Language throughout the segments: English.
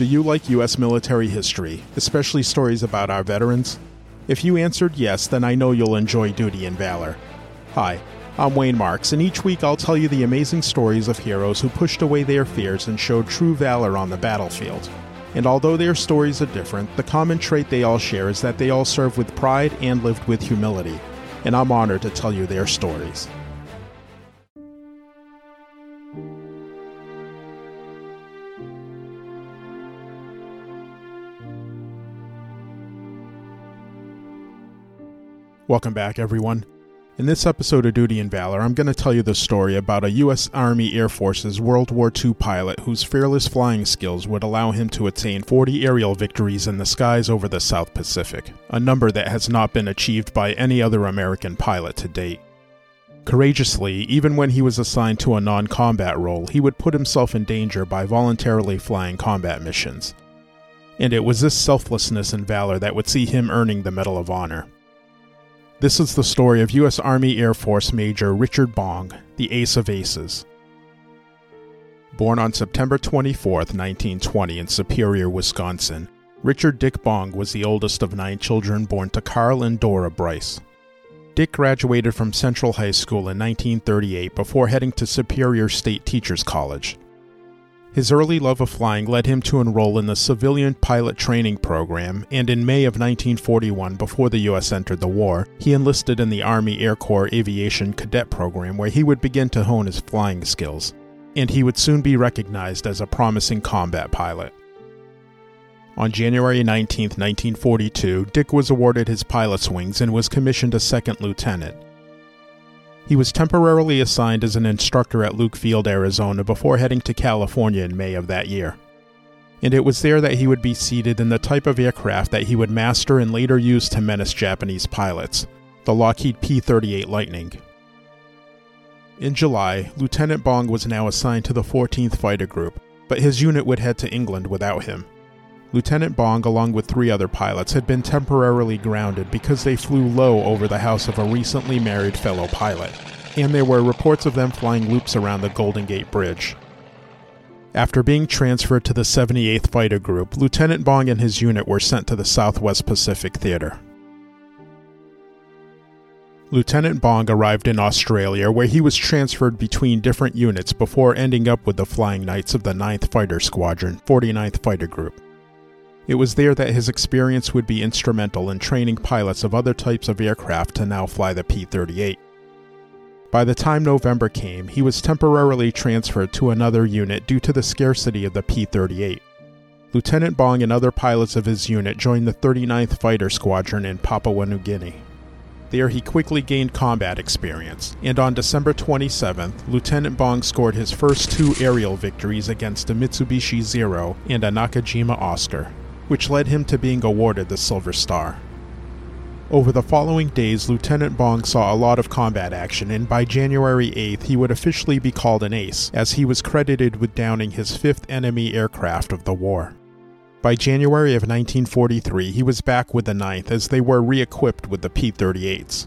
Do you like U.S. military history, especially stories about our veterans? If you answered yes, then I know you'll enjoy Duty and Valor. Hi, I'm Wayne Marks, and each week I'll tell you the amazing stories of heroes who pushed away their fears and showed true valor on the battlefield. And although their stories are different, the common trait they all share is that they all served with pride and lived with humility. And I'm honored to tell you their stories. Welcome back, everyone. In this episode of Duty and Valor, I'm going to tell you the story about a U.S. Army Air Force's World War II pilot whose fearless flying skills would allow him to attain 40 aerial victories in the skies over the South Pacific, a number that has not been achieved by any other American pilot to date. Courageously, even when he was assigned to a non combat role, he would put himself in danger by voluntarily flying combat missions. And it was this selflessness and valor that would see him earning the Medal of Honor. This is the story of U.S. Army Air Force Major Richard Bong, the ace of aces. Born on September 24, 1920, in Superior, Wisconsin, Richard Dick Bong was the oldest of nine children born to Carl and Dora Bryce. Dick graduated from Central High School in 1938 before heading to Superior State Teachers College. His early love of flying led him to enroll in the Civilian Pilot Training Program, and in May of 1941, before the U.S. entered the war, he enlisted in the Army Air Corps Aviation Cadet Program where he would begin to hone his flying skills, and he would soon be recognized as a promising combat pilot. On January 19, 1942, Dick was awarded his pilot's wings and was commissioned a second lieutenant. He was temporarily assigned as an instructor at Luke Field, Arizona, before heading to California in May of that year. And it was there that he would be seated in the type of aircraft that he would master and later use to menace Japanese pilots, the Lockheed P 38 Lightning. In July, Lieutenant Bong was now assigned to the 14th Fighter Group, but his unit would head to England without him. Lieutenant Bong, along with three other pilots, had been temporarily grounded because they flew low over the house of a recently married fellow pilot, and there were reports of them flying loops around the Golden Gate Bridge. After being transferred to the 78th Fighter Group, Lieutenant Bong and his unit were sent to the Southwest Pacific Theater. Lieutenant Bong arrived in Australia, where he was transferred between different units before ending up with the Flying Knights of the 9th Fighter Squadron, 49th Fighter Group. It was there that his experience would be instrumental in training pilots of other types of aircraft to now fly the P 38. By the time November came, he was temporarily transferred to another unit due to the scarcity of the P 38. Lieutenant Bong and other pilots of his unit joined the 39th Fighter Squadron in Papua New Guinea. There he quickly gained combat experience, and on December 27th, Lieutenant Bong scored his first two aerial victories against a Mitsubishi Zero and a Nakajima Oscar which led him to being awarded the Silver Star. Over the following days, Lieutenant Bong saw a lot of combat action, and by January 8th, he would officially be called an ace, as he was credited with downing his fifth enemy aircraft of the war. By January of 1943, he was back with the 9th as they were re equipped with the P 38s.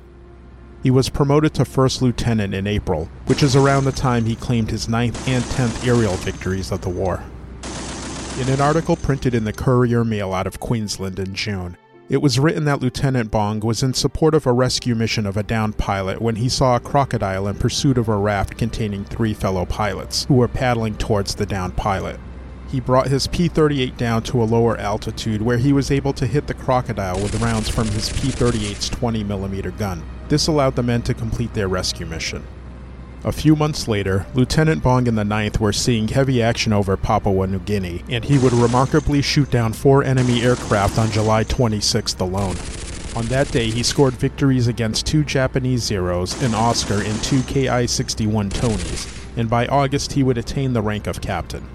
He was promoted to first lieutenant in April, which is around the time he claimed his 9th and 10th aerial victories of the war. In an article printed in the Courier Mail out of Queensland in June, it was written that Lieutenant Bong was in support of a rescue mission of a downed pilot when he saw a crocodile in pursuit of a raft containing three fellow pilots, who were paddling towards the downed pilot. He brought his P 38 down to a lower altitude where he was able to hit the crocodile with rounds from his P 38's 20mm gun. This allowed the men to complete their rescue mission. A few months later, Lieutenant Bong and the 9th were seeing heavy action over Papua New Guinea, and he would remarkably shoot down four enemy aircraft on July 26th alone. On that day, he scored victories against two Japanese Zeros, an Oscar, and two Ki 61 Tonys, and by August he would attain the rank of captain.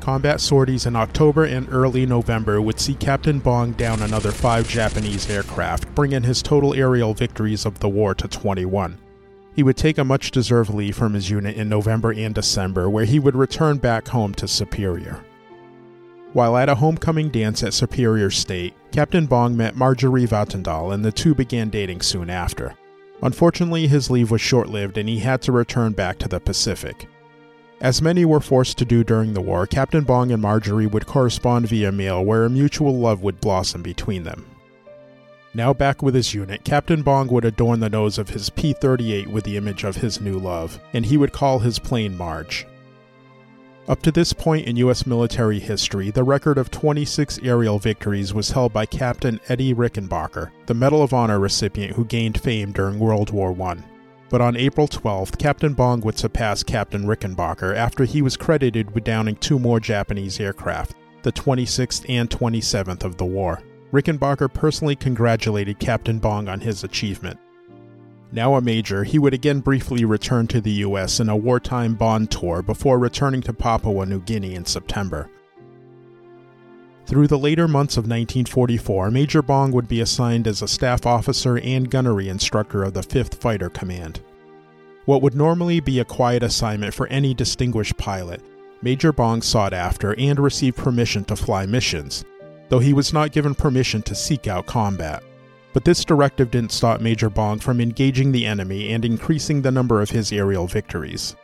Combat sorties in October and early November would see Captain Bong down another five Japanese aircraft, bringing his total aerial victories of the war to 21. He would take a much deserved leave from his unit in November and December, where he would return back home to Superior. While at a homecoming dance at Superior State, Captain Bong met Marjorie Vattendahl and the two began dating soon after. Unfortunately, his leave was short lived and he had to return back to the Pacific. As many were forced to do during the war, Captain Bong and Marjorie would correspond via mail where a mutual love would blossom between them. Now back with his unit, Captain Bong would adorn the nose of his P 38 with the image of his new love, and he would call his plane Marge. Up to this point in U.S. military history, the record of 26 aerial victories was held by Captain Eddie Rickenbacker, the Medal of Honor recipient who gained fame during World War I. But on April 12th, Captain Bong would surpass Captain Rickenbacker after he was credited with downing two more Japanese aircraft, the 26th and 27th of the war. Rickenbacker personally congratulated Captain Bong on his achievement. Now a major, he would again briefly return to the US in a wartime bond tour before returning to Papua New Guinea in September. Through the later months of 1944, Major Bong would be assigned as a staff officer and gunnery instructor of the 5th Fighter Command. What would normally be a quiet assignment for any distinguished pilot, Major Bong sought after and received permission to fly missions, though he was not given permission to seek out combat. But this directive didn't stop Major Bong from engaging the enemy and increasing the number of his aerial victories.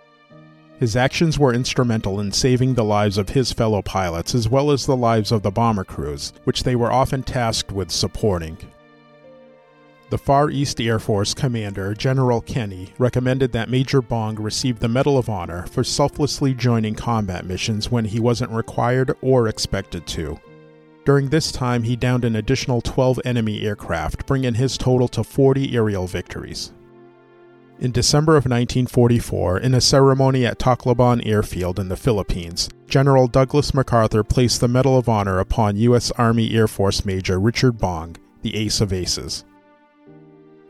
His actions were instrumental in saving the lives of his fellow pilots as well as the lives of the bomber crews, which they were often tasked with supporting. The Far East Air Force Commander, General Kenney, recommended that Major Bong receive the Medal of Honor for selflessly joining combat missions when he wasn't required or expected to. During this time, he downed an additional 12 enemy aircraft, bringing his total to 40 aerial victories. In December of 1944, in a ceremony at Tacloban Airfield in the Philippines, General Douglas MacArthur placed the Medal of Honor upon U.S. Army Air Force Major Richard Bong, the ace of aces.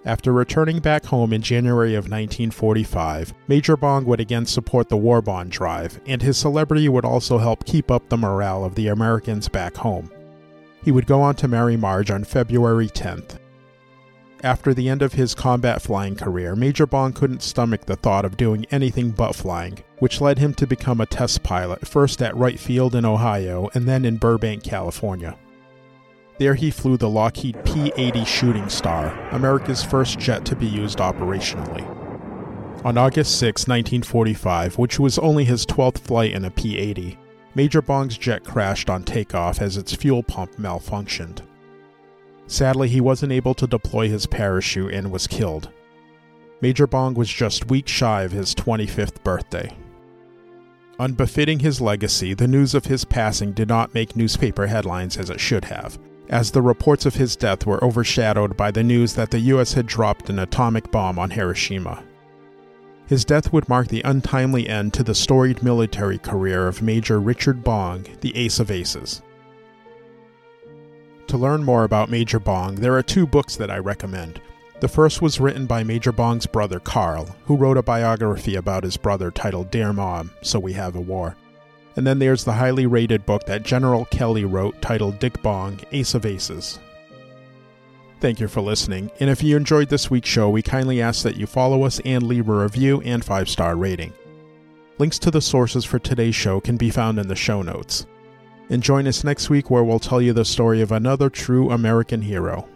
After returning back home in January of 1945, Major Bong would again support the war bond drive, and his celebrity would also help keep up the morale of the Americans back home. He would go on to marry Marge on February 10th. After the end of his combat flying career, Major Bong couldn't stomach the thought of doing anything but flying, which led him to become a test pilot, first at Wright Field in Ohio and then in Burbank, California. There he flew the Lockheed P 80 Shooting Star, America's first jet to be used operationally. On August 6, 1945, which was only his 12th flight in a P 80, Major Bong's jet crashed on takeoff as its fuel pump malfunctioned. Sadly, he wasn't able to deploy his parachute and was killed. Major Bong was just weeks shy of his 25th birthday. Unbefitting his legacy, the news of his passing did not make newspaper headlines as it should have, as the reports of his death were overshadowed by the news that the US had dropped an atomic bomb on Hiroshima. His death would mark the untimely end to the storied military career of Major Richard Bong, the Ace of Aces. To learn more about Major Bong, there are two books that I recommend. The first was written by Major Bong's brother Carl, who wrote a biography about his brother titled Dear Mom, So We Have a War. And then there's the highly rated book that General Kenney wrote titled Dick Bong, Ace of Aces. Thank you for listening, and if you enjoyed this week's show, we kindly ask that you follow us and leave a review and 5 star rating. Links to the sources for today's show can be found in the show notes. And join us next week where we'll tell you the story of another true American hero,